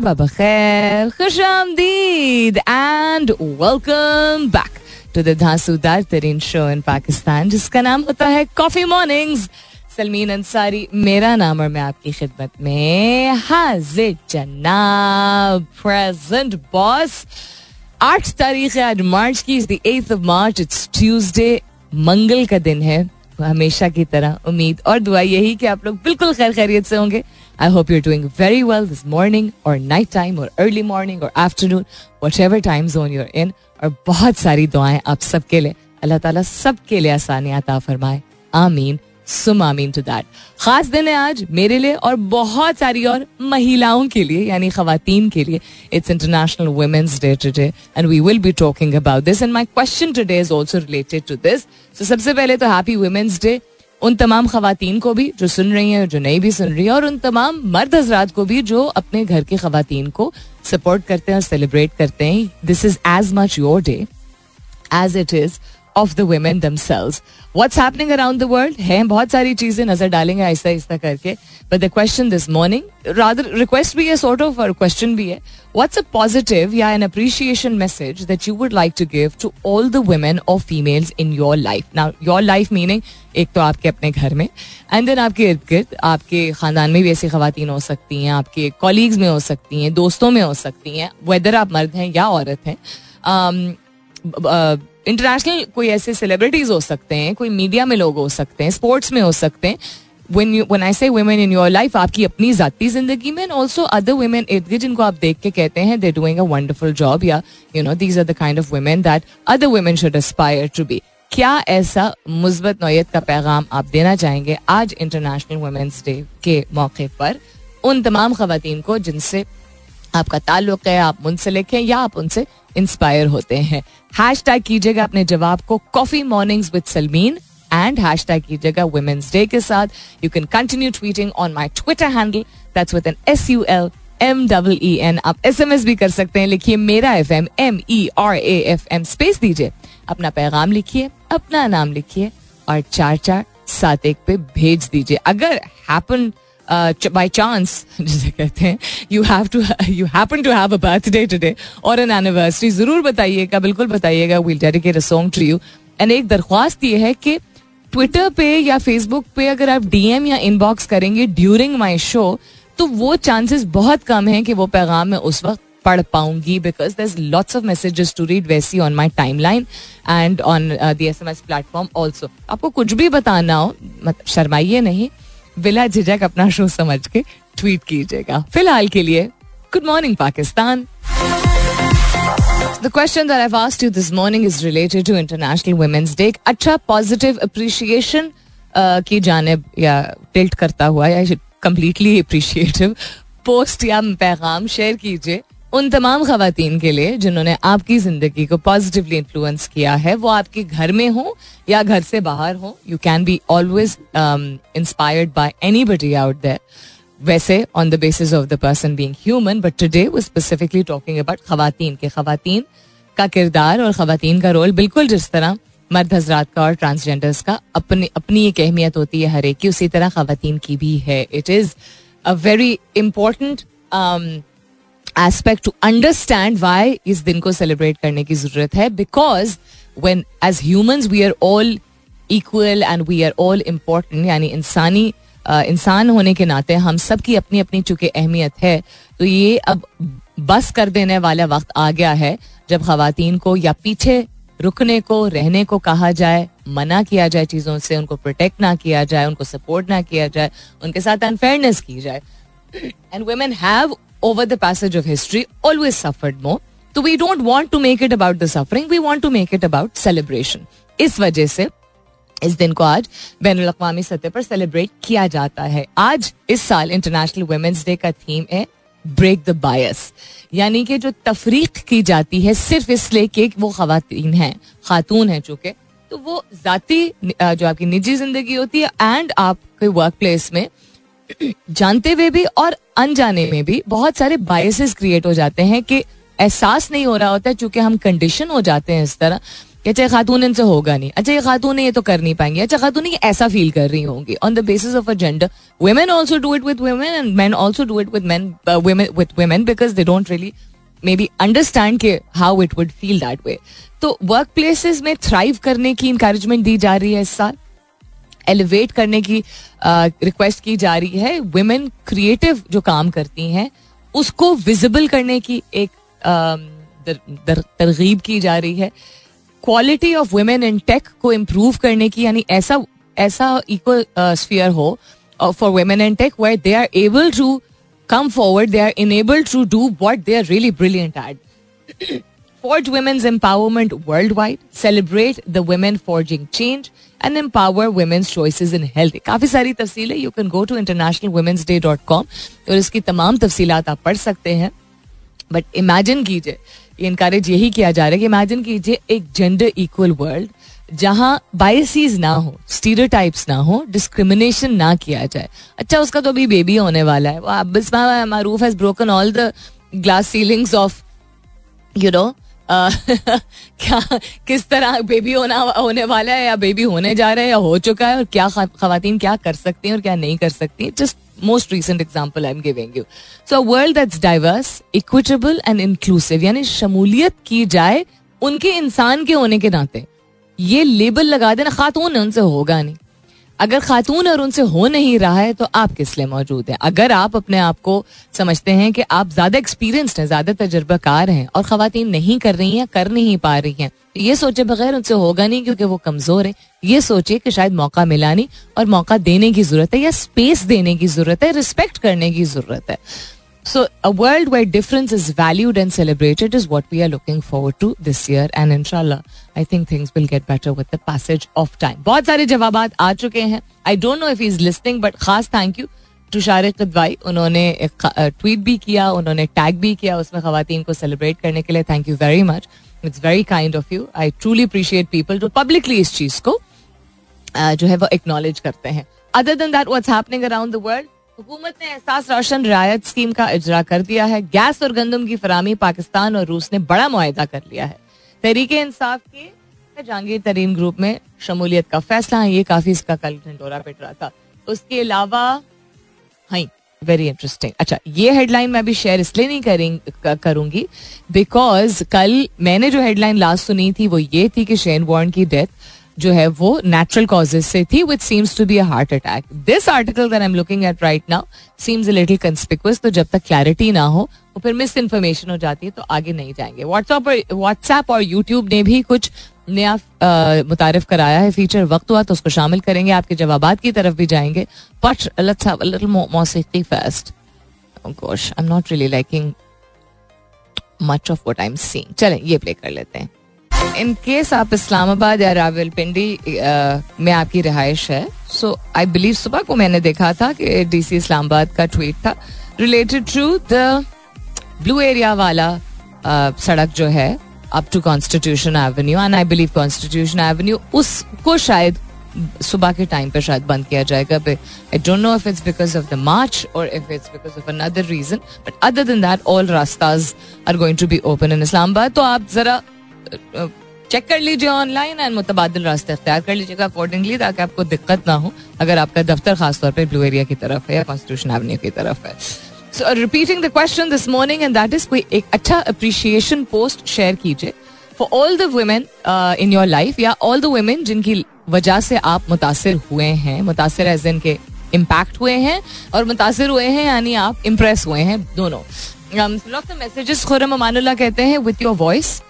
Subah bakhair, khush आमदीद and welcome back to the धांसूदार तरीन show इन पाकिस्तान जिसका नाम होता है कॉफ़ी मॉर्निंग्स सलमीन अंसारी मेरा नाम और मैं आपकी खिदमत में हाजिर जनाब प्रेजेंट बॉस आठ तारीख है आज मार्च की the eighth of March it's Tuesday मंगल का दिन है। हमेशा की तरह उम्मीद और दुआ यही कि आप लोग बिल्कुल खैर खैरियत से होंगे। I hope you're doing very well this morning और नाइट टाइम और अर्ली मॉर्निंग और afternoon whatever time zone you're in और बहुत सारी दुआएँ आप सबके लिए। अल्लाह ताला सबके लिए आसानियात फरमाए। आमीन। सुम आमीन टू दैट खास दिन है आज मेरे लिए और बहुत सारी और महिलाओं के लिए, यानी खातन के लिए। It's international women's day today and we will be talking about this and my question today is also related to this तो सबसे पहले तो हैप्पी वुमेन्स डे उन तमाम खातन को भी जो सुन रही हैं, जो नहीं भी सुन रही है, और उन तमाम मर्द हजरात को भी जो अपने घर के खातन को सपोर्ट करते हैं और सेलिब्रेट करते हैं। This is as much your day as it is of the women damsels what's happening around the world है बहुत सारी चीज़ें नज़र डालेंगे आहिस्ता आहिस्ता करके but the question this morning rather request भी है सॉर्ट ऑफ़ और क्वेश्चन भी है व्हाट्स अ पॉजिटिव या an appreciation message that you would like to give to all the women और females in your life now your life meaning एक तो आपके अपने घर में एंड देन आपके इर्द गिर्द आपके खानदान में भी ऐसी खातन हो सकती हैं आपके कॉलीग्स में हो सकती हैं दोस्तों में हो सकती हैं वेदर आप मर्द हैं या औरत हैं इंटरनेशनल कोई ऐसे सेलिब्रिटीज हो सकते हैं, कोई मीडिया में लोग हो सकते हैं स्पोर्ट्स में हो सकते हैं। When you, when I say women in your life, आपकी अपनी जाती ज़िंदगी में and also other women इर्द जिनको आप देख के कहते हैं, they're doing a wonderful job या, you know, these are the kind of women that other women should aspire to be. क्या ऐसा मुस्बत नोयत का पैगाम आप देना चाहेंगे आज इंटरनेशनल वुमेन्स डे के मौके पर? उन तमाम खातन को जिनसे आपका ताल्लुक है, आप मुंसलिक हैं या आप उनसे इंस्पायर होते हैं। हैश टैग कीजिएगा अपने जवाब को coffee mornings with Salmeen and hashtag कीजिएगा वुमेन्स डे के साथ। You can continue tweeting on my Twitter handle that's with N S U L M double E N आप एस एम एस भी कर सकते हैं, लिखिए मेरा F M M E R A F M space दीजिए, अपना पैगाम लिखिए, अपना नाम लिखिए और चार चार सात एक पे भेज दीजिए। अगर हैपन बाय चांस जिसे कहते हैं you have to you happen to have a birthday today और एन एनिवर्सरी ज़रूर बताइएगा, बिल्कुल बताइएगा will dedicate a song to you and एक दरख्वास्त ये है कि ट्विटर पे या फेसबुक पे अगर आप डीएम या इनबॉक्स करेंगे ड्यूरिंग माई शो तो वो चांसेस बहुत कम है कि वो पैगाम मैं उस वक्त पढ़ पाऊँगी because there lots of messages to read वैसी on my timeline and on the S M S platform also आपको कुछ भी बताना हो मतलब शर्माइए नहीं। बिला झिझक अपना शो समझ के ट्वीट कीजिएगा। फ़िलहाल के लिए good morning Pakistan. The question that I've asked you this morning is related to International Women's Day. अच्छा पॉजिटिव अप्रिशिएशन की जानब या टिल्ट करता हुआ, या कम्प्लीटली अप्रिशिएटिव पोस्ट या पैगाम शेयर कीजिए। उन तमाम खातन के लिए जिन्होंने आपकी ज़िंदगी को पॉजिटिवली इन्फ्लुएंस किया है, वो आपके घर में हो या घर से बाहर हो you can be always inspired by anybody out there वैसे on the basis of the person being human but today वो स्पेसिफिकली टॉकिंग अबाउट खातन के। खातन का किरदार और खातन का रोल बिल्कुल जिस तरह मर्द हजरात का और ट्रांसजेंडर्स का, अपनी अपनी एक अहमियत होती है हर एक की, उसी तरह खातन की भी है। It is a very important aspect to understand why इस दिन को सेलिब्रेट करने की ज़रूरत है because when as humans we are all equal and we are all important यानी इंसानी इंसान होने के नाते हम सब की अपनी अपनी चूँकि अहमियत है तो ये अब बस कर देने वाला वक्त आ गया है जब खातन को या पीछे रुकने को रहने को कहा जाए मना किया जाए चीज़ों से उनको प्रोटेक्ट ना किया जाए उनको सपोर्ट ना किया जाए उनके साथ अनफेयरनेस की जाए and women have over the passage of history always suffered more तो we don't want to make it about the suffering we want to make it about celebration इस वजह से, इस दिन को आज बैन अवी सतह पर सेलिब्रेट किया जाता है। आज इस साल इंटरनेशनल वुमेन्स डे का थीम है ब्रेक द बायस यानी कि जो तफरीक की जाती है, सिर्फ़ इसलिए कि वो खातन हैं, खातून हैं चूँकि तो वो जाती जो आपकी निजी ज़िंदगी होती है एंड आपके वर्क प्लेस में जानते हुए भी और अनजाने में भी बहुत सारे बायसेस क्रिएट हो जाते हैं कि एहसास नहीं हो रहा होता है चूँकि हम कंडीशन हो जाते हैं इस तरह कि अच्छा खातून इनसे होगा नहीं। अच्छा ये खातून ये तो कर नहीं पाएँगे। अच्छा खातून ये ऐसा फील कर रही होंगी। On the basis of a gender women also do it with women and man also do it with man with women because they don't really maybe understand के how it would feel that way तो work places में thrive करने की encouragement दी जा रही है इस साल? एलिवेट करने की रिक्वेस्ट की जा रही है वुमेन क्रिएटिव जो काम करती हैं, उसको विजिबल करने की एक तरगीब की जा रही है। Quality of women in tech को इम्प्रूव करने की, यानी ऐसा ऐसा इक्वल स्फीयर हो for women and tech where they are able to come forward they are enable to do what they are really brilliant at forge women's empowerment worldwide celebrate the women forging change and empower women's choices in health. काफ़ी सारी तफसीलें you can go to international women's day dot com और इसकी तमाम तफसीलात आप पढ़ सकते हैं। बट इमेजिन कीजिए, ये इनकरेज यही किया जा रहा है कि इमेजिन कीजिए एक जेंडर इक्वल वर्ल्ड जहाँ बायसीज ना हो स्टीरियोटाइप्स ना हो डिस्क्रिमिनेशन ना किया जाए। अच्छा उसका तो अभी बेबी होने वाला है। Maroof has broken all the glass ceilings of you know क्या, किस तरह बेबी होना, होने वाला है या बेबी होने जा रहा है या हो चुका है और क्या खातन क्या कर सकती हैं और क्या नहीं कर सकती just most recent example I am giving you so world that's diverse equitable and inclusive यानी शमूलियत की जाए उनके इंसान के होने के नाते। ये लेबल लगा देना, खातून है, उनसे होगा नहीं। अगर खातून और उनसे हो नहीं रहा है तो आप किस लिए मौजूद हैं? अगर आप अपने आप को समझते हैं कि आप ज़्यादा एक्सपीरियंस्ड हैं, ज़्यादा तजर्बाकार हैं और खातन नहीं कर रही हैं, कर नहीं पा रही हैं तो ये सोचे बगैर उनसे होगा नहीं क्योंकि वो कमज़ोर है। ये सोचे कि शायद मौका मिला नहीं और मौका देने की ज़रूरत है या स्पेस देने की ज़रूरत है रिस्पेक्ट करने की ज़रूरत है। So, a world where difference is valued and celebrated is what we are looking forward to this year. And inshallah, I think things will get better with the passage of time. बहुत सारे जवाब आ चुके हैं। I don't know if is listening but खास thank you to Shariq Kidwai उन्होंने tweet भी किया उन्होंने टैग भी किया उसमें खातन को सेलिब्रेट करने के लिए. Thank you very much it's very kind of you I truly appreciate people जो पब्लिकली इस चीज़ को जो है वो एक्नॉलेज करते हैं. Other than that what's happening around the world हुकूमत ने एहसास रोशन रियायत स्कीम का इजरा कर दिया है। गैस और गंदम की फरामी पाकिस्तान और रूस ने बड़ा मुआदा कर लिया है। तहरीके इंसाफ के जहांगीर तरीन ग्रुप में शमूलियत का फैसला है। ये काफ़ी इसका कल ढंडोरा पिट रहा था। उसके अलावा हाँ वेरी इंटरेस्टिंग अच्छा ये हेडलाइन मैं भी शेयर इसलिए नहीं करें करूँगी। बिकॉज़ कल मैंने जो हेडलाइन लास्ट सुनी थी वो ये थी कि शेन वॉर्न की डेथ जो है वो नेचुरल कॉजेज से थी which seems to be a heart attack this article that I am looking at right now seems a little conspicuous तो जब तक क्लैरिटी ना हो, वो फिर मिस इन्फॉर्मेशन हो जाती है तो आगे नहीं जाएँगे. व्हाट्सएप और व्हाट्सएप और यूट्यूब ने भी कुछ नया मुतारफ कराया है फीचर वक्त हुआ तो उसको शामिल करेंगे, आपके जवाब की तरफ़ भी जाएँगे. But let's have a little मौसीकी first gosh I am not really liking much of what I am seeing चलें, ये प्ले कर लेते हैं. इन केस आप इस्लामाबाद या रावलपिंडी में आपकी रिहाइश है सो आई बिलीव सुबह को मैंने देखा था कि डीसी इस्लामाबाद का ट्वीट था। Related to the Blue Area वाला सड़क जो है up to Constitution Avenue and I believe Constitution Avenue उसको शायद सुबह के टाइम पर शायद बंद किया जाएगा I don't know if it's because of the march और if it's because of another reason but other than that all रास्ताज are going to be open in Islamabad तो आप जरा चेक कर लीजिए ऑनलाइन एंड मुतबादल रास्ते अख्तियार कर लीजिएगा अकॉर्डिंगली ताकि आपको दिक्कत ना हो, अगर आपका दफ्तर खासतौर पर ब्लू एरिया की तरफ़ है या कॉन्स्टिट्यूशन एवेन्यू की तरफ़ है। So repeating the question this morning and that is कोई एक अच्छा अप्रिशिएशन पोस्ट शेयर कीजिए for all the women in your life या ऑल द वुमेन जिनकी वजह से आप मुतासर हुए हैं, मुतासर एज इन के इम्पैक्ट हुए हैं, और मुतासर हुए हैं, यानी आप इम्प्रेस हुए हैं, दोनों। मैसेजेस खुरम अमानुल्लाह कहते हैं with your voice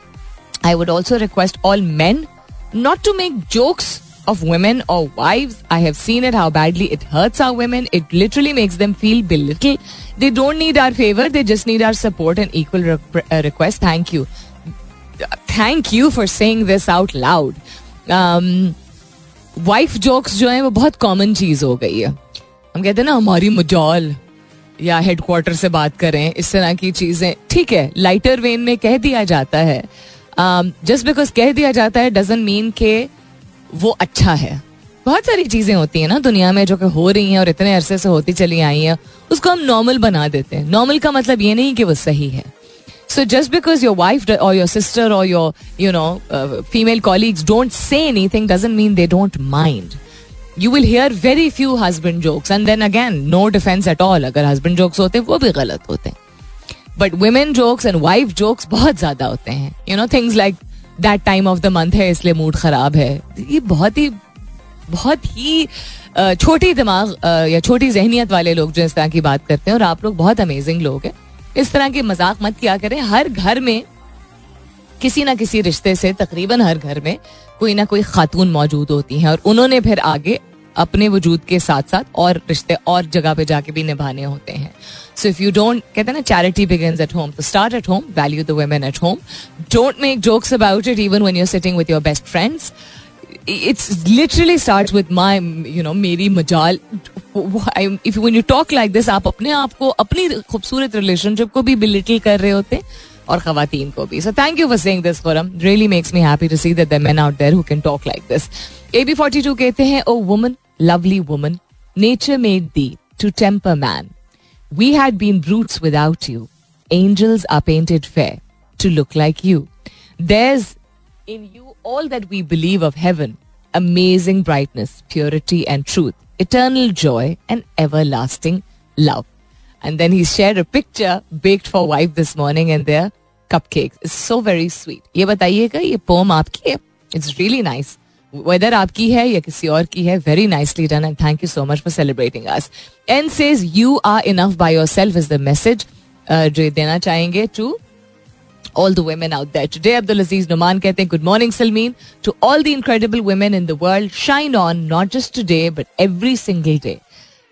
I would also request all man not to make jokes of women और wife I have seen it how badly it hurts our women it literally makes them feel belittled they don't need our favour they just need our support and equal request thank you thank you for saying this out loud wife jokes जो है, वो बहुत common चीज़ हो गई है। हम कहते हैं ना, हमारी मुजौल या हेडक्वार्टर से बात करें, इस तरह की चीज़ें। ठीक है लाइटर वेन में कह दिया जाता है। जस्ट um, बिकॉज़ कह दिया जाता है डजेंट मीन के वो अच्छा है। बहुत सारी चीज़ें होती हैं ना दुनिया में जो कि हो रही हैं और इतने अरसे से होती चली आई हैं उसको हम नॉर्मल बना देते हैं। नॉर्मल का मतलब ये नहीं कि वो सही है। So just because your wife और योर सिस्टर और your you know female colleagues don't say anything doesn't mean they don't mind you will hear very few husband jokes and then again no defence at all अगर husband jokes होते हैं वो भी गलत होते हैं। But women jokes and wife jokes बहुत ज़्यादा होते हैं। You know things like that time of the month है, इसलिए मूड खराब है। ये बहुत ही बहुत ही छोटी दिमाग या छोटी जहनीत वाले लोग जो इस तरह की बात करते हैं, और आप लोग बहुत अमेजिंग लोग हैं। इस तरह के मज़ाक मत किया करें। हर घर में किसी ना किसी रिश्ते से तकरीबन हर घर में कोई ना कोई खातून मौजूद होती हैं, और उन्होंने फिर आगे अपने वजूद के साथ साथ और रिश्ते और जगह पे जाके भी निभाने होते हैं। सो इफ़ यू डोंट कहते हैं ना चैरिटी बिगिंस एट होम तो start at home value the women at home don't make jokes about it even when you are sitting with your best friends it's literally start with my you know मेरी मजाल if when you talk like this आप अपने आप को अपनी खूबसूरत relationship को भी बिलिटिल कर रहे होते और खातन को भी so thank you for saying this forum really makes me happy to see that the men out there who can talk like this A B forty two कहते हैं O woman lovely woman nature made thee to temper man We had been brutes without you angels are painted fair to look like you there in you all that we believe of heaven amazing brightness, purity, and truth, eternal joy, and everlasting love. And then he shared a picture baked for wife this morning and their cupcakes. It's so very sweet. ये बताइएगा ये pome आपकी है it's really nice weather आपकी है या किसी और की है very nicely done and thank you so much for celebrating us and says you are enough by yourself is the message जो देना चाहेंगे to all the women out there. Today, Abdul Aziz Numan कहते हैं, Good morning, Salmeen. To all the incredible women in the world, shine on, not just today, but every single day.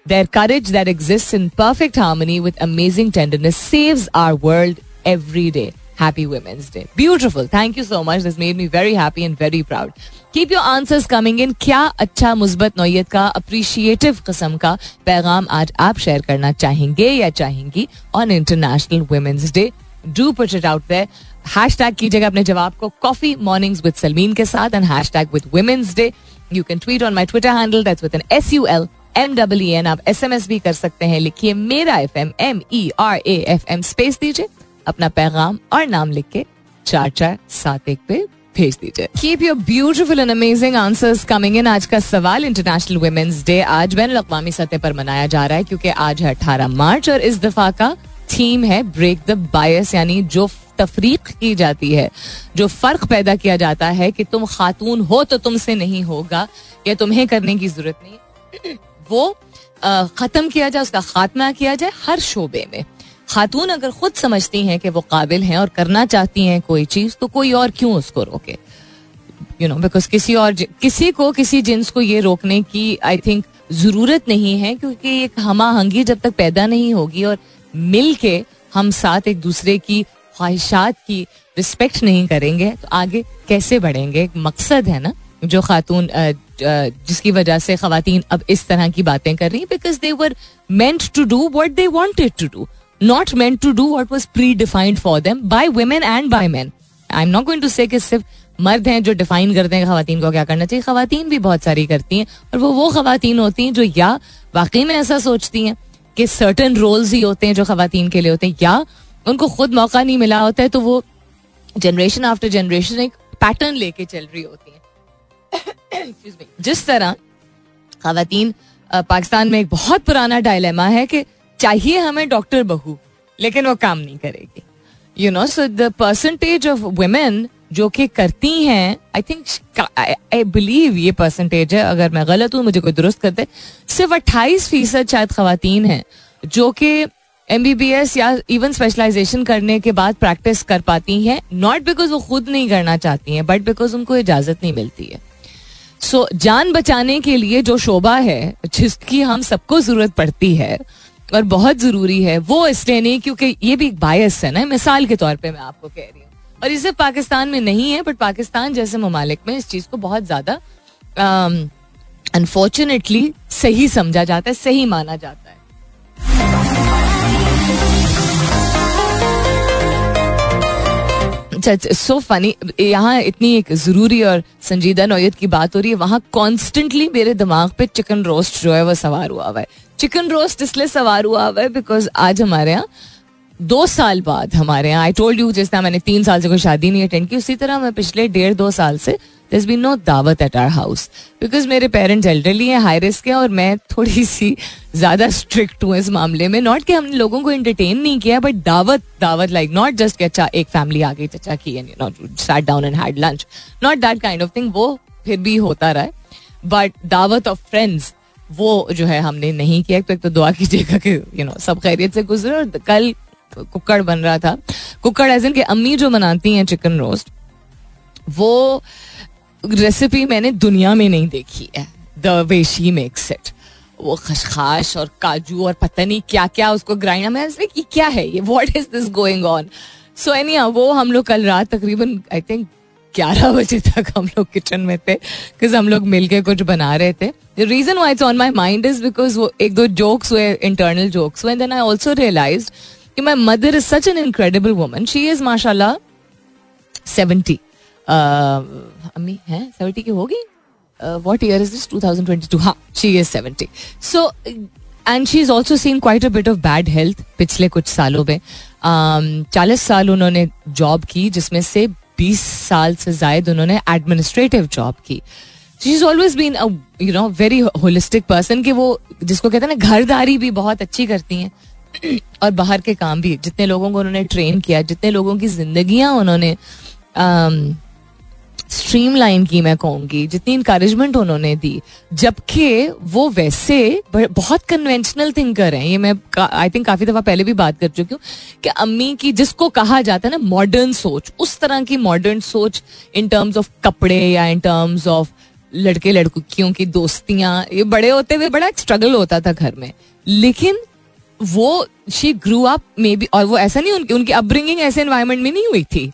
Their courage that exists in perfect harmony with amazing tenderness saves our world every day. Happy Women's Day. Beautiful. Thank you so much. This made me very happy and very proud. Keep your answers coming in. क्या अच्छा मुस्बत नौयत का appreciative किस्म का पैगाम आज आप share करना चाहेंगे या चाहेंगी on International Women's Day do put it out there hashtag कीजिएगा अपने जवाब को कॉफ़ी मॉर्निंग्स विद सलमीन के साथ and hashtag with women's day you can tweet on my Twitter handle that's with N S U L M double N आप S M S भी कर सकते हैं लिखिए मेरा F M M E R A F M space दीजिए अपना पैगाम और नाम लिख के चार चार सात एक पे भेज दीजिए। Keep your beautiful and amazing answers coming in आज का सवाल इंटरनेशनल वुमेन्स डे आज बैन अवी सतह पर मनाया जा रहा है क्योंकि आज है अठारह मार्च और इस दफ़ा का थीम है ब्रेक द बायस यानी जो तफरीक की जाती है, जो फ़र्क पैदा किया जाता है कि तुम खातून हो तो तुमसे नहीं होगा, या तुम्हें करने की ज़रूरत नहीं वो खत्म किया जाए, उसका खात्मा किया जाए हर शोबे में। खातून अगर खुद समझती हैं कि वो काबिल हैं और करना चाहती हैं कोई चीज़ तो कोई और क्यों उसको रोके? यू नो बिकॉज़ किसी और किसी को, किसी जिन्स को ये रोकने की आई थिंक ज़रूरत नहीं है, क्योंकि एक हमाहंगी जब तक पैदा नहीं होगी और मिल के हम साथ एक दूसरे की ख्वाहिशात की रिस्पेक्ट नहीं करेंगे तो आगे कैसे बढ़ेंगे? एक मकसद है ना, जो खातून जिसकी वजह से खातन अब इस तरह की बातें कर रही because they were meant to do what they wanted to do not meant to do what was predefined for them by women and by man I am not going to say सिर्फ़ मर्द हैं जो define करते हैं खातन को क्या करना चाहिए। खातन भी बहुत सारी करती हैं और वो वो खातन होती हैं जो या वाकई में ऐसा सोचती हैं कि सर्टन रोल्स ही होते हैं जो खातन के लिए होते हैं। या उनको खुद मौका नहीं मिला होता है तो वो जनरेशन आफ्टर जनरेशन एक पैटर्न लेके चल रही होती है। जिस तरह खातन पाकिस्तान में एक बहुत पुराना डायलेमा है कि चाहिए हमें डॉक्टर बहू लेकिन वो काम नहीं करेगी। You know so the percentage of women जो कि करती हैं आई थिंक आई बिलीव ये परसेंटेज है अगर मैं गलत हूँ मुझे कोई दुरुस्त कर दे। सिर्फ़ अट्ठाईस फ़ीसद शायद खातन हैं जो कि एम बी बी एस या इवन स्पेशलाइजेशन करने के बाद प्रैक्टिस कर पाती हैं नॉट बिकॉज़ वो खुद नहीं करना चाहती हैं बट बिकॉज़ उनको इजाज़त नहीं मिलती है। सो so, जान बचाने के लिए जो शोभा है जिसकी हम सबको ज़रूरत पड़ती है और बहुत ज़रूरी है, वो इसलिए नहीं क्योंकि ये भी एक बायस है ना, मिसाल के तौर पर मैं आपको कह रही हूँ। और इसे पाकिस्तान में नहीं है बट पाकिस्तान जैसे ममालिक में इस चीज़ को बहुत ज़्यादा अनफॉर्चुनेटली सही समझा जाता है, सही माना जाता है। सो फनी यहाँ इतनी एक ज़रूरी और संजीदा नोयत की बात हो रही है, वहाँ कॉन्स्टेंटली मेरे दिमाग पे चिकन रोस्ट जो है, वो सवार हुआ हुआ है। चिकन रोस्ट इसलिए सवार हुआ हुआ है बिकॉज़ आज हमारे यहाँ, दो साल बाद हमारे यहाँ आई टोल्ड यू जिस तरह मैंने तीन साल से कोई शादी नहीं अटेंड की, उसी तरह मैं पिछले डेढ़ दो साल से दिस बी नो दावत एट आर हाउस बिकॉज़ मेरे पेरेंट्स एल्डरली हैं हाई रिस्क हैं, और मैं थोड़ी सी ज़्यादा स्ट्रिक्ट हूँ इस मामले में। नॉट कि हमने लोगों को इंटरटेन नहीं किया बट दावत दावत लाइक नॉट जस्ट अच्छा एक फैमिली आ गई, चचा की and you know sat down and had lunch not that kind of thing वो फिर भी होता रहा है। बट दावत ऑफ़ फ्रेंड्स वो जो है हमने नहीं किया। तो एक तो दुआ कीजिएगा कि यू नो सब खैरियत से गुजरे, और कल कुकड़ बन रहा था। कुकड़ एज इन के अम्मी जो बनाती हैं चिकन रोस्ट वो रेसिपी मैंने दुनिया में नहीं देखी है। The way she makes it वो खशखाश और काजू और पता नहीं क्या क्या उसको ग्राइंड मैं कि क्या है ये? What is this going on so any वो हम लोग कल रात तकरीबन आई थिंक ग्यारह बजे तक हम लोग किचन में थे बिकॉज़ हम लोग मिलके कुछ बना रहे थे। Reason why it's on my mind is because वो एक दो जोक्स हुए इंटरनल जोक्स हुए देन आई ऑल्सो रियलाइज़ कि my mother is such an incredible woman she is माशाल्लाह सेवेंटी अम्मी, है? सेवेंटी की होगी? What year is this two thousand twenty two हाँ she is seventy so and she is also seen quite a bit of bad health पिछले कुछ सालों में. चालीस साल उन्होंने जॉब की, जिसमें से बीस साल से जायद उन्होंने एडमिनिस्ट्रेटिव जॉब की. She is always been you know very holistic person कि वो, जिसको कहते हैं ना, घरदारी भी बहुत अच्छी करती हैं. और बाहर के काम भी. जितने लोगों को उन्होंने ट्रेन किया, जितने लोगों की जिंदगियाँ उन्होंने स्ट्रीमलाइन की मैं कहूँगी, जितनी इंकरेजमेंट उन्होंने दी, जबकि वो वैसे बहुत कन्वेंशनल थिंकर हैं। ये मैं आई थिंक काफ़ी दफ़ा पहले भी बात कर चुकी हूँ कि अम्मी की जिसको कहा जाता है ना मॉडर्न सोच, उस तरह की मॉडर्न सोच इन टर्म्स ऑफ़ कपड़े या इन टर्म्स ऑफ़ लड़के लड़कियों की दोस्तियाँ, ये बड़े होते हुए बड़ा स्ट्रगल होता था घर में। लेकिन वो she grew up may be और वो ऐसा नहीं, उनकी उनकी अपब्रिंगिंग ऐसे एनवायरमेंट में नहीं हुई थी।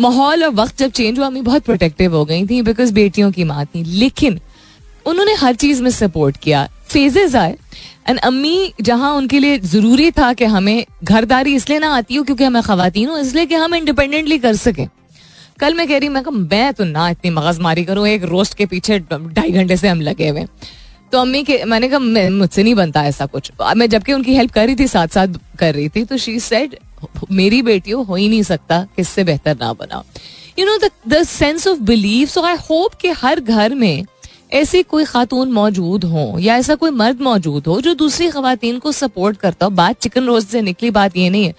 माहौल और वक्त जब चेंज हुआ अम्मी बहुत प्रोटेक्टिव हो गई थी बिकॉज़ बेटियों की माँ थी। लेकिन उन्होंने हर चीज़ में सपोर्ट किया। फेजेज आए। एंड अम्मी जहाँ उनके लिए ज़रूरी था कि हमें घरदारी इसलिए ना आती हो क्योंकि हमें खातन हो, इसलिए कि हम इंडिपेंडेंटली कर सकें। कल मैं कह रही, मैं मैं तो ना इतनी मगजमारी करूँ, एक रोस्ट के पीछे ढाई घंटे से हम लगे हुए तो अम्मी के, मैंने कहा मुझसे नहीं बनता ऐसा कुछ। मैं जबकि उनकी हेल्प कर रही थी साथ साथ कर रही थी तो शी सेड मेरी बेटी हो ही नहीं सकता किससे बेहतर ना बनाओ। You know the sense of believe so I hope कि हर घर में ऐसी कोई खातून मौजूद हो, या ऐसा कोई मर्द मौजूद हो, जो दूसरी खातन को सपोर्ट करता हो। बात चिकन रोस्ट से निकली बात ये नहीं है।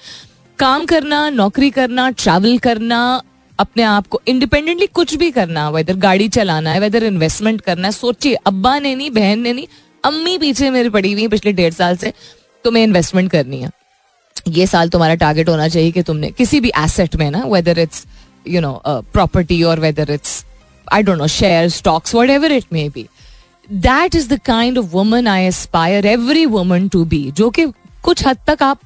काम करना, नौकरी करना ट्रैवल करना, अपने आप को इंडिपेंडेंटली कुछ भी करना वेदर गाड़ी चलाना है वेदर इन्वेस्टमेंट करना है, सोचिए, अब्बा ने नहीं, बहन ने नहीं, अम्मी पीछे मेरी पड़ी हुई है पिछले डेढ़ साल से तुम्हें इन्वेस्टमेंट करनी है। ये साल तुम्हारा टारगेट होना चाहिए कि तुमने किसी भी एसेट में ना whether it's you know property और whether it's I don't know share stocks whatever it may be that is the kind of woman I aspire every woman to be जो कि कुछ हद तक आप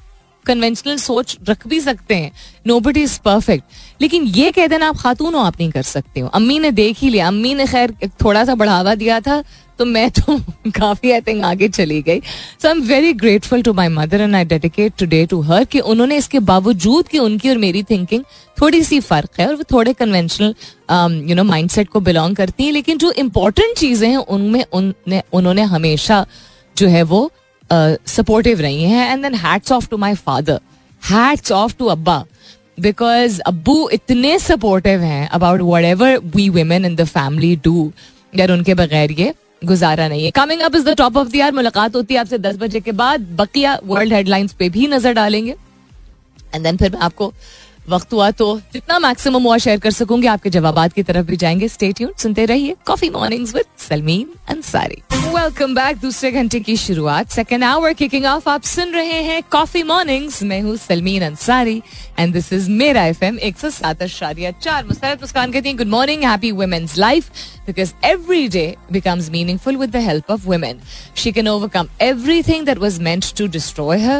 कन्वेंशनल सोच रख भी सकते हैं। नो बट इज़ परफेक्ट लेकिन ये कह देना, आप खातून हो, आप नहीं कर सकते हो। अम्मी ने देख ही लिया। अम्मी ने खैर थोड़ा सा बढ़ावा दिया था तो मैं तो काफ़ी आई थिंक आगे चली गई। So I am very grateful to my mother and I dedicate today to her कि उन्होंने इसके बावजूद कि उनकी और मेरी थिंकिंग थोड़ी सी फ़र्क है और वो थोड़े कन्वेंशनल यू नो माइंड को बिलोंग करती हैं। लेकिन जो इंपॉर्टेंट चीज़ें हैं उनमें उनने उन्होंने हमेशा जो है वो सपोर्टिव uh, रही हैं। And then hats off to my father hats off to अब्बा बिकॉज़ अब्बू इतने सपोर्टिव हैं about whatever we women in the family do यार उनके बगैर ये गुजारा नहीं है। Coming up is the top of the year मुलाकात होती है आपसे दस बजे के बाद। बकिया वर्ल्ड हेडलाइंस पे भी नज़र डालेंगे। एंड देन फिर मैं आपको वक्त हुआ तो जितना मैक्सिमम हुआ शेयर कर सकूँगी। आपके जवाब की तरफ़ भी जाएँगे। स्टेट सुनते रहिए coffee mornings with Salmeen Ansari welcome back दूसरे घंटे की शुरुआत सेकेंड आवर किकिंग ऑफ़ आप सुन रहे हैं कॉफ़ी मॉर्निंग्स मैं हूँ Salmeen Ansari and this is मेरा एफ़ एम एक सौ सात अशारिया चार मुस्तरद मुस्कान कहती हैं good morning happy women's life because every day becomes meaningful with the help of women. She can overcome everything that was meant to destroy her,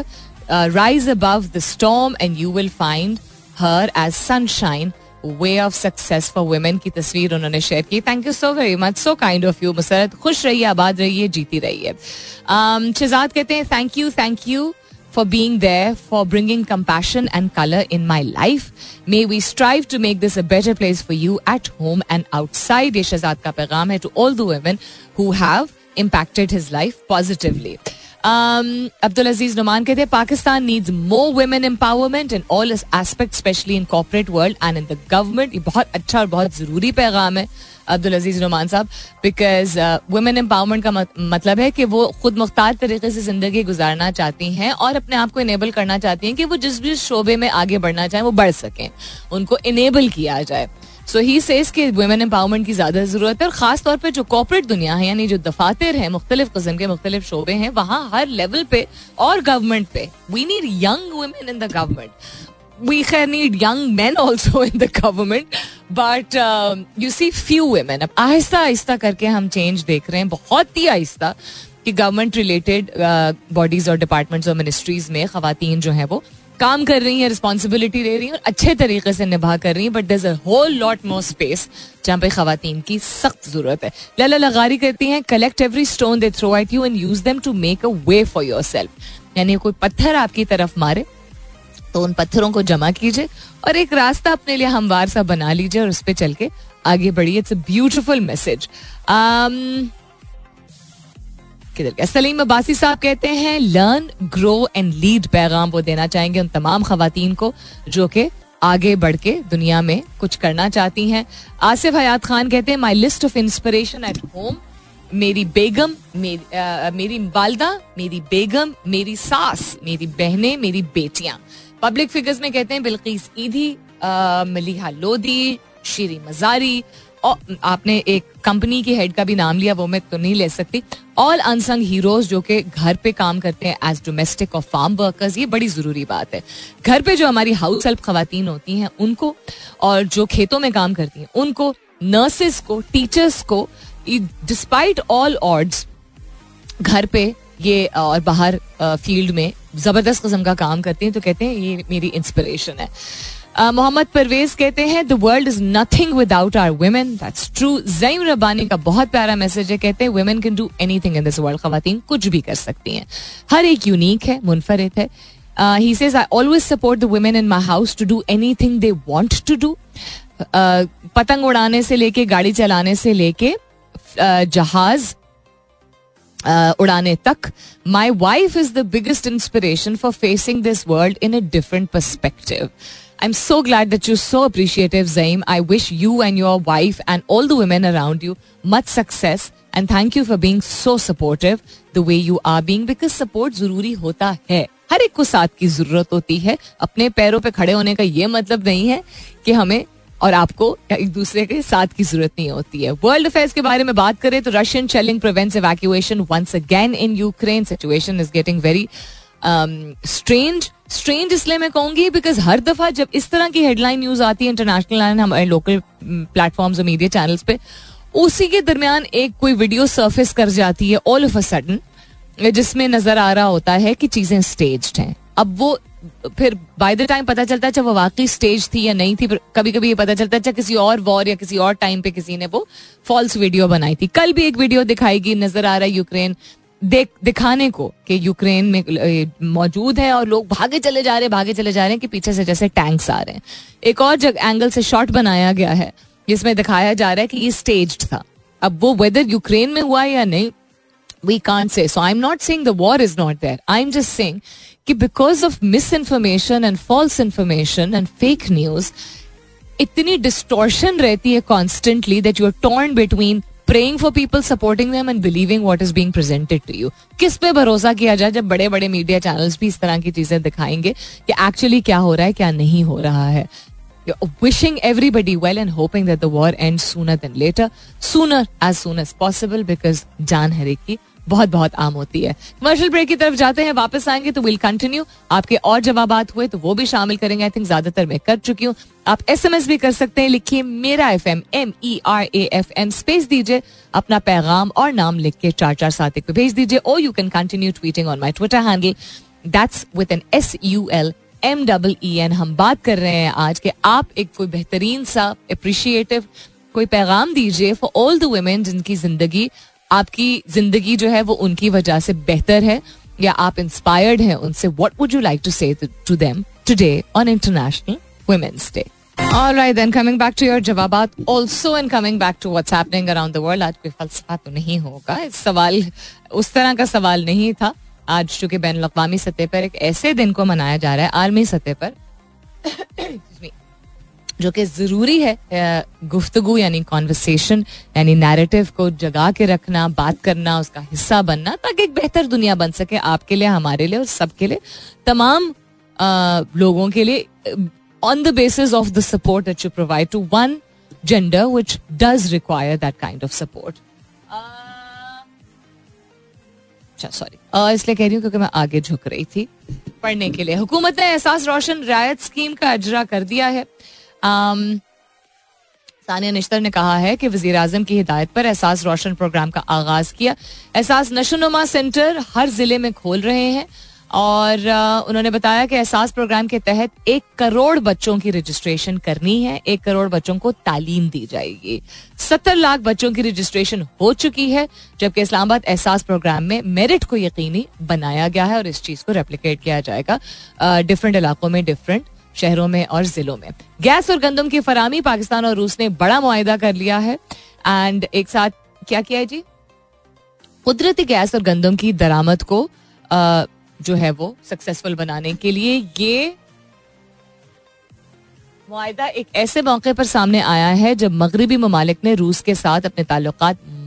uh, rise above the storm, and you will find her age sunshine way of success for women की तस्वीर उन्होंने share की thank you so very much so kind of you Musarrat खुश रहिए आबाद रहिए जीती रहिए um, शहजाद कहते हैं thank you thank you for being there, for bringing compassion and color in my life. May we strive to make this a better place for you at home and outside. ये शहजाद का पैगाम है to all the women who have impacted his life positively. Abdul अज़ीज़ नुमान कहते हैं Pakistan needs more women empowerment in all aspect specially in corporate world and in the government ये बहुत अच्छा और बहुत ज़रूरी पैगाम है अब्दुल अज़ीज़ नुमान साहब बिकॉज़ वुमेन एम्पावरमेंट का मतलब है कि वो खुद मुख्तार तरीके से ज़िंदगी गुजारना चाहती हैं और अपने आप को इनेबल करना चाहती हैं कि वो जिस भी शोबे में आगे बढ़ना चाहें, वो बढ़ सकें, उनको इनेबल किया जाए। सो ही सेज कि वुमेन एम्पावरमेंट की ज़्यादा ज़रूरत है और खास तौर पर जो कॉपरेट दुनिया है यानी जो दफातर है मुख्तलिफ़ किस्म के मुख्तलिफ़ शोबे हैं वहाँ हर लेवल पे और गवर्नमेंट पे। We need young women in the government we need young men also in the government. But uh, you see few women. अब आहिस्ता आहिस्ता करके हम चेंज देख रहे हैं बहुत ही आहिस्ता कि गवर्नमेंट रिलेटेड बॉडीज और डिपार्टमेंट्स और मिनिस्ट्रीज में खातन जो है वो काम कर रही हैं रिस्पॉन्सिबिलिटी ले रही हैं और अच्छे तरीके से निभा कर रही हैं but there whole lot more space जहाँ पे खातन की सख्त ज़रूरत है। लला लगारी करती हैं collect every stone they throw at you and use them to make a way for yourself यानी कोई पत्थर आपकी तरफ़ मारे तो उन पत्थरों को जमा कीजिए और एक रास्ता अपने लिए हमवार सा बना लीजिए और उस पर चल के आगे बढ़िए। इट्स अ ब्यूटिफुल मैसेज किधर गया? सलीम अब्बासी साहब कहते हैं लर्न ग्रो एंड लीड पैगाम वो देना चाहेंगे उन तमाम खातन को जो कि आगे बढ़ के दुनिया में कुछ करना चाहती हैं। आसिफ हयात खान कहते हैं my list of inspiration at home मेरी बेगम मेरी, आ, मेरी वालदा मेरी बेगम मेरी सास मेरी बहनें मेरी बेटियाँ। पब्लिक फिगर्स में कहते हैं बिल्किस ईदी मलिहा लोदी शीरी मजारी आपने एक कंपनी के हेड का भी नाम लिया, वो मैं तो नहीं ले सकती। ऑल अनसंग हीरोज जो कि घर पे काम करते हैं एज डोमेस्टिक और फार्म वर्कर्स ये बड़ी ज़रूरी बात है। घर पे जो हमारी हाउस हेल्प खातन होती हैं, उनको और जो खेतों में काम करती हैं, उनको नर्सेस को टीचर्स को डिस्पाइट ऑल ऑर्ड्स घर पे ये और बाहर फ़ील्ड में ज़बरदस्त किस्म का काम करती हैं तो कहते हैं ये मेरी इंस्पिरेशन है। मोहम्मद परवेज कहते हैं the world is nothing without our women that's true Zaeem Rabbani का बहुत प्यारा मैसेज है, कहते हैं women can do anything in this world खातन कुछ भी कर सकती हैं. हर एक यूनिक है, मुनफरद है. He says I always support the women in my house to do anything they want to do पतंग उड़ाने से लेके, गाड़ी चलाने से लेके जहाज़ उड़ाने तक my wife is the biggest inspiration for facing this world in a different perspective I'm so glad that you're so appreciative, Zaim. I wish you and your wife and all the women around you much success and thank you for being so supportive the way you are being because support जरूरी होता है हर एक को साथ की जरूरत होती है अपने पैरों पे खड़े होने का ये मतलब नहीं है कि हमें और आपको एक दूसरे के साथ की जरूरत नहीं होती है वर्ल्ड अफेयर्स के बारे में बात करें तो Russian shelling prevents evacuation once again in Ukraine situation is getting very strange strange इसलिए मैं कहूँगी बिकॉज़ हर दफ़ा जब इस तरह की हेडलाइन न्यूज़ आती है इंटरनेशनल एंड हमारे लोकल प्लेटफॉर्म्स और मीडिया चैनल्स पे, उसी के दरमियान एक कोई वीडियो सरफेस कर जाती है ऑल ऑफ़ अ सडन जिसमें नज़र आ रहा होता है कि चीज़ें स्टेज्ड हैं। अब वो, फिर बाय द टाइम पता चलता है चाहे वो वाकई स्टेज थी या नहीं थी कभी कभी ये पता चलता है चाहे किसी और वॉर या किसी और टाइम पे किसी ने वो फॉल्स वीडियो बनाई थी। कल भी एक वीडियो दिखाएगी नज़र आ रहा है यूक्रेन देख, दिखाने को कि यूक्रेन में मौजूद है और लोग भागे चले जा रहे हैं, भागे चले जा रहे हैं कि पीछे से जैसे टैंक्स आ रहे हैं। एक और जगह एंगल से शॉट बनाया गया है, जिसमें दिखाया जा रहा है कि ये स्टेज था। अब वो वेदर यूक्रेन में हुआ या नहीं we can't say so I am not saying the war is not there I am just saying कि because of misinformation and false information and fake news इतनी डिस्टोर्शन रहती है constantly that you are torn between praying for people supporting them and believing what is being presented to you किस पे भरोसा किया जाए जब बड़े बड़े मीडिया चैनल्स भी इस तरह की चीज़ें दिखाएँगे कि एक्चुअली क्या हो रहा है, क्या नहीं हो रहा है? Wishing everybody well and hoping that the war ends sooner than later. Sooner, as soon as possible, because जान हरे की बहुत बहुत आम होती है। कमर्शियल ब्रेक की तरफ़ जाते हैं, वापस आएँगे तो विल कंटिन्यू आपके और जवाब हुए तो वो भी शामिल करेंगे। आई थिंक ज़्यादातर मैं कर चुकी हूँ। आप एस एम एस भी कर सकते हैं, लिखिए मेरा F M M E R A F M space दीजिए, अपना पैगाम और नाम लिख के चार चार सात एक भेज दीजिए और you can continue tweeting on my Twitter handle that's with N S U L M double E N हम बात कर रहे हैं आज के आप एक कोई बेहतरीन सा अप्रिशिएटिव कोई पैगाम दीजिए फॉर ऑल द वुमेन जिनकी ज़िंदगी आपकी ज़िंदगी जो है वो उनकी वजह से बेहतर है या आप इंस्पायर्ड हैं उनसे what would you like to say to them today on International Women's Day All right, then coming back to your जवाबात also and coming back to what's happening around the world आज कोई फलसफा तो नहीं होगा। इस सवाल उस तरह का सवाल नहीं था। आज चूँकि बैन अवी सतह पर एक ऐसे दिन को मनाया जा रहा है आर्मी सतह पर जो कि ज़रूरी है गुफ्तगु यानी कॉन्वर्सेशन यानी नैरेटिव को जगा के रखना बात करना उसका हिस्सा बनना ताकि एक बेहतर दुनिया बन सके आपके लिए हमारे लिए और सबके लिए। तमाम आ, लोगों के लिए on the basis of the support that you provide to one gender which does require that kind of support अच्छा सॉरी इसलिए कह रही हूँ क्योंकि मैं आगे झुक रही थी। पढ़ने के लिए। हुकूमत ने एहसास रोशन रायत स्कीम का अजरा कर दिया है। सानिया निश्तर ने कहा है कि वज़ीर आज़म की हिदायत पर एहसास रोशन प्रोग्राम का आगाज़ किया। एहसास नशोनुमा सेंटर हर ज़िले में खोल रहे हैं और उन्होंने बताया कि एहसास प्रोग्राम के तहत एक करोड़ बच्चों की रजिस्ट्रेशन करनी है। एक करोड़ बच्चों को तालीम दी जाएगी। सत्तर लाख बच्चों की रजिस्ट्रेशन हो चुकी है, जबकि इस्लामाबाद एहसास प्रोग्राम में मेरिट को यकीनी बनाया गया है और इस चीज़ को रेप्लीकेट किया जाएगा। डिफरेंट इलाकों में डिफरेंट शहरों में और जिलों में। गैस और गंदम की फरामी पाकिस्तान और रूस ने बड़ा मुआदा कर लिया है। एंड एक साथ क्या किया है जी? कुदरती गैस और गंदम की दरामद को आ, जो है वो सक्सेसफुल बनाने के लिए ये मुआदा एक ऐसे मौके पर सामने आया है जब मगरबी ममालिक ने रूस के साथ अपने ताल्लुक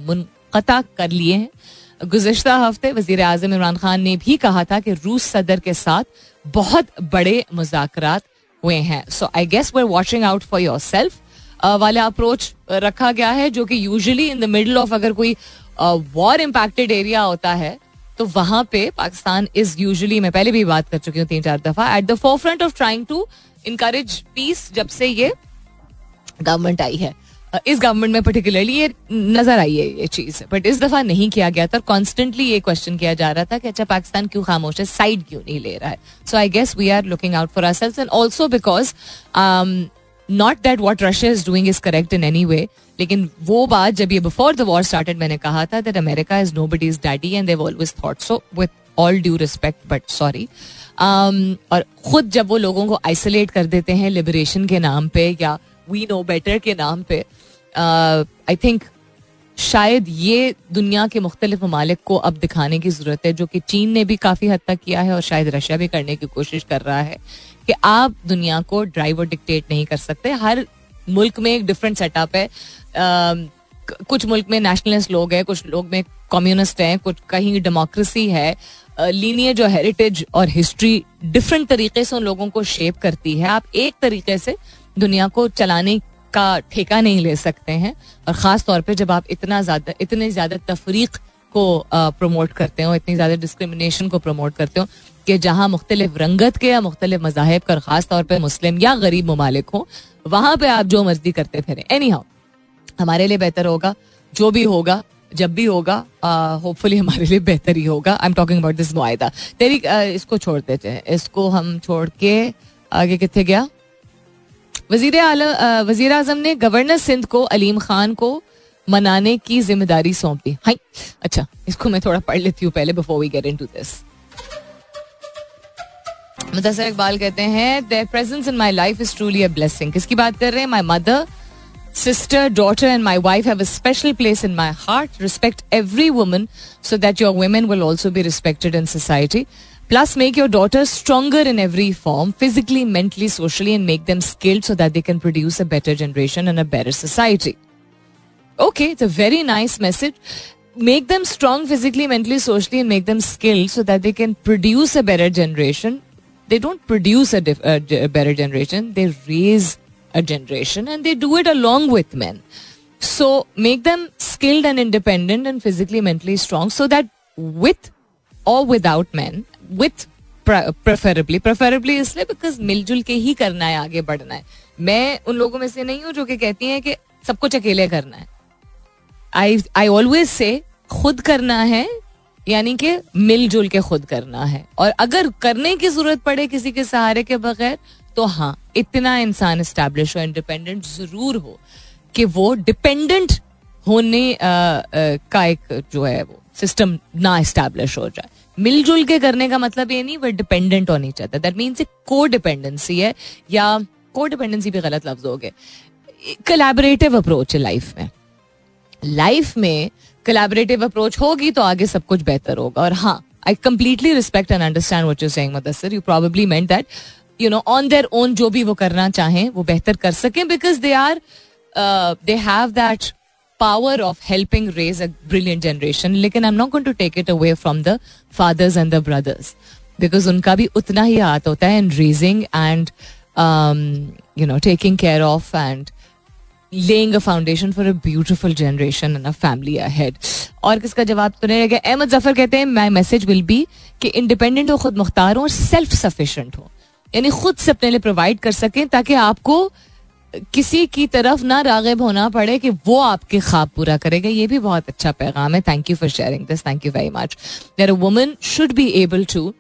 मुनता कर लिए हैं। गुजशत हफ़्ते वज़ीर आज़म इमरान खान ने भी कहा था कि रूस सदर के साथ बहुत बड़े मुजाकर हुए हैं। So I guess we watching out for yourself वाला अप्रोच रखा गया है, जो कि usually in the middle of अगर कोई वॉर इम्पैक्टेड एरिया होता है तो वहाँ पे पाकिस्तान इज़ यूजली मैं पहले भी बात कर चुकी हूँ तीन चार दफ़ा at the forefront of trying to encourage peace जब से ये गवर्नमेंट आई है। इस गवर्नमेंट में पर्टिकुलरली ये नज़र आई है ये चीज़। बट इस दफ़ा नहीं किया गया था कॉन्स्टेंटली ये क्वेश्चन किया जा रहा था कि अच्छा पाकिस्तान क्यों खामोश है? साइड क्यों नहीं ले रहा है? So I guess we are looking out for our and also because not that what Russia is doing is correct in any way लेकिन वो बात जब ये बिफोर द वॉर स्टार्टेड मैंने कहा था that America is nobody is daddy and they've always thought so with all due respect but sorry और खुद जब वो लोगों को आइसोलेट कर देते हैं लिबरेशन के नाम पे या वी नो बेटर के नाम पे आई uh, थिंक शायद ये दुनिया के मुख्तलिफ़ ममालिक को अब दिखाने की ज़रूरत है जो कि चीन ने भी काफ़ी हद तक किया है और शायद रशिया भी करने की कोशिश कर रहा है कि आप दुनिया को ड्राइव और डिक्टेट नहीं कर सकते। हर मुल्क में एक डिफरेंट सेटअप है। Uh, कुछ मुल्क में नेशनलिस्ट लोग हैं कुछ लोग में कम्युनिस्ट हैं कुछ कहीं डेमोक्रेसी है। लीनियर जो हेरिटेज और हिस्ट्री डिफरेंट तरीके से उन लोगों को शेप करती है। आप एक तरीके से दुनिया को चलाने का ठेका नहीं ले सकते हैं। और ख़ास तौर पे जब आप इतना ज़्यादा, इतने ज़्यादा तफरीक को प्रमोट करते हो, इतनी ज़्यादा डिस्क्रिमिनेशन को प्रमोट करते हो कि जहाँ मुख्तलिफ़ रंगत के या मुख्तलिफ़ मजाहब कर ख़ास तौर पर मुस्लिम या गरीब ममालिक हो, वहाँ पे आप जो मर्ज़ी करते फिर। एनी हाउ हमारे लिए बेहतर होगा, जो भी होगा, जब भी होगा होपफुली हमारे लिए बेहतर ही होगा। I am talking about this मुआदा तेरी इसको छोड़ देते हैं इसको हम छोड़ के आगे कितने गया? वज़ीर वज़ीर आज़म ने गवर्नर सिंध को, अलीम खान को मनाने की ज़िम्मेदारी सौंप दी हाई अच्छा इसको मैं थोड़ा पढ़ लेती हूँ पहले before we get into this Mudassar Iqbal कहते हैं their presence in my life is truly a blessing किसकी बात कर रहे हैं my mother sister daughter and my wife have a special place in my heart. Respect every woman so that your women will also be respected in society. Plus, make your daughters stronger in every form, physically, mentally, socially, and make them skilled so that they can produce a better generation and a better society. Okay, it's a very nice message. Make them strong physically, mentally, socially, and make them skilled so that they can produce a better generation. They don't produce a, better generation, they raise a generation and they do it along with men. So, make them skilled and independent and physically, mentally strong so that with or without men, with preferably preferably इसलिए because मिलजुल के ही करना है आगे बढ़ना है। मैं उन लोगों में से नहीं हूँ जो कि कहती हैं कि सब कुछ अकेले करना है। आई आई ऑलवेज से खुद करना है यानी कि मिलजुल के खुद करना है। और अगर करने की ज़रूरत पड़े किसी के सहारे के बगैर तो हाँ इतना इंसान स्टैब्लिश हो इंडिपेंडेंट ज़रूर हो कि वो डिपेंडेंट होने आ, आ, का एक जो है वो सिस्टम ना इस्टेब्लिश हो जाए। मिलजुल के करने का मतलब ये नहीं वो डिपेंडेंट होनी चाहता दैट मीन्स को डिपेंडेंसी है, या को डिपेंडेंसी भी गलत लफ्ज हो गए कलेबरेटिव अप्रोच है लाइफ में। लाइफ में कलेबरेटिव अप्रोच होगी तो आगे सब कुछ बेहतर होगा। और हाँ I completely respect and understand what you saying Mudassar you probably meant that you know on their own जो भी वो करना चाहें, वो बेहतर कर सकें because they are they have that power of helping raise a brilliant generation लेकिन I am not going to take it away from the fathers and the brothers because उनका भी उतना ही हाथ होता है in raising and you know taking care of and laying a foundation for a beautiful generation and a family ahead और किसका जवाब तो नहीं रहेगा? अहमद ज़फ़र कहते हैं माई मैसेज विल बी कि इंडिपेंडेंट हो, खुद मुख्तार हो और सेल्फ सफिशेंट हो। यानी खुद से अपने लिए प्रोवाइड कर सकें ताकि आपको किसी की तरफ़ ना रागिब होना पड़े कि वो आपके ख्वाब पूरा करेगा। ये भी बहुत अच्छा पैगाम है। Thank you for sharing this thank you very much there woman should be able to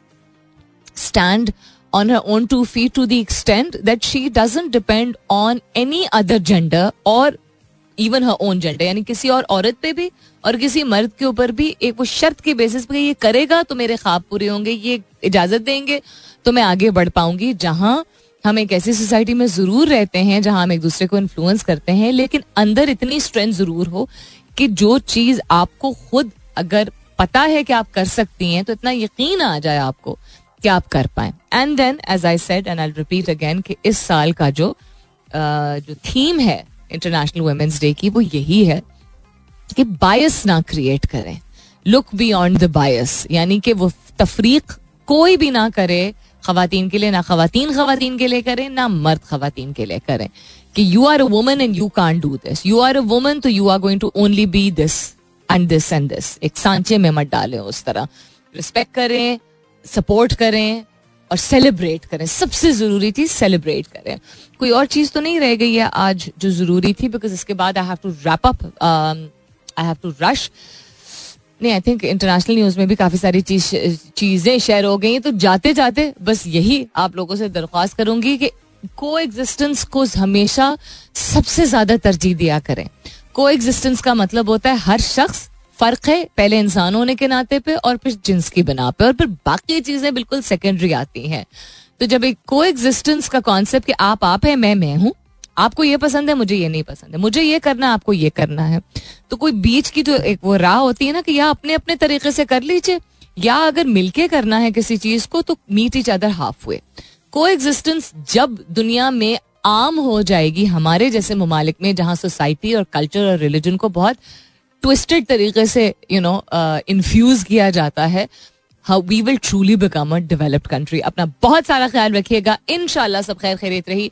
stand on her own two feet to the extent that she doesn't depend on any other gender or even her own gender यानी किसी और औरत पे भी और किसी मर्द के ऊपर भी एक वो शर्त के बेसिस पे ये करेगा तो मेरे ख्वाब पूरे होंगे, ये इजाज़त देंगे तो मैं आगे बढ़ पाऊँगी जहाँ हम एक ऐसी सोसाइटी में ज़रूर रहते हैं जहाँ हम एक दूसरे को इन्फ्लुएंस करते हैं, लेकिन अंदर इतनी स्ट्रेंथ ज़रूर हो कि जो चीज़ आपको खुद अगर पता है कि आप कर सकती हैं तो इतना यकीन आ जाए आपको कि आप कर पाए। And then as I said and I repeat again कि इस साल का जो जो थीम है इंटरनेशनल वुमेन्स डे की, वो यही है कि बायस ना क्रिएट करें। लुक बियॉन्ड द बायस यानी कि वो तफरीक कोई भी ना करे खातन के लिए, ना खातन खातन के लिए करें, ना मर्द खातन के लिए करें। कि you are a woman and you can do this you are a woman तो you are going to only be this and this and this एक सांचे में मत डालें उस तरह। रिस्पेक्ट करें सपोर्ट करें और सेलिब्रेट करें। सबसे ज़रूरी चीज़ सेलिब्रेट करें। कोई और चीज़ तो नहीं रह गई है आज जो ज़रूरी थी बिकॉज़ इसके बाद I have to wrap up I have to rush नहीं आई थिंक इंटरनेशनल न्यूज़ में भी काफ़ी सारी चीज़, चीज़ें शेयर हो गई तो जाते जाते बस यही आप लोगों से दरख्वास्त करूँगी कि को एग्जिस्टेंस को हमेशा सबसे ज़्यादा तरजीह दिया करें। को एग्जिस्टेंस का मतलब होता है हर शख्स फ़र्क है पहले इंसान होने के नाते पे और फिर जिन्स की बना पे और फिर बाकी चीज़ें बिल्कुल सेकेंडरी आती हैं। तो जब एक को एग्जिस्टेंस का कॉन्सेप्ट कि आप आप है, मैं मैं हूँ आपको ये पसंद है, मुझे ये नहीं पसंद है। मुझे ये करना है, आपको ये करना है। तो कोई बीच की जो एक वो राह होती है ना कि या अपने अपने तरीके से कर लीजिए, या अगर मिलके करना है किसी चीज़ को तो मीट इच अदर हाफ़ हुए को एग्जिस्टेंस जब दुनिया में आम हो जाएगी हमारे जैसे ममालिक में, जहाँ सोसाइटी और कल्चर और रिलीजन को बहुत ट्विस्टेड तरीके से यू नो इन्फ्यूज किया जाता है how we will truly become a developed country अपना बहुत सारा ख्याल रखिएगा। इन सब खैर खैरियत रही।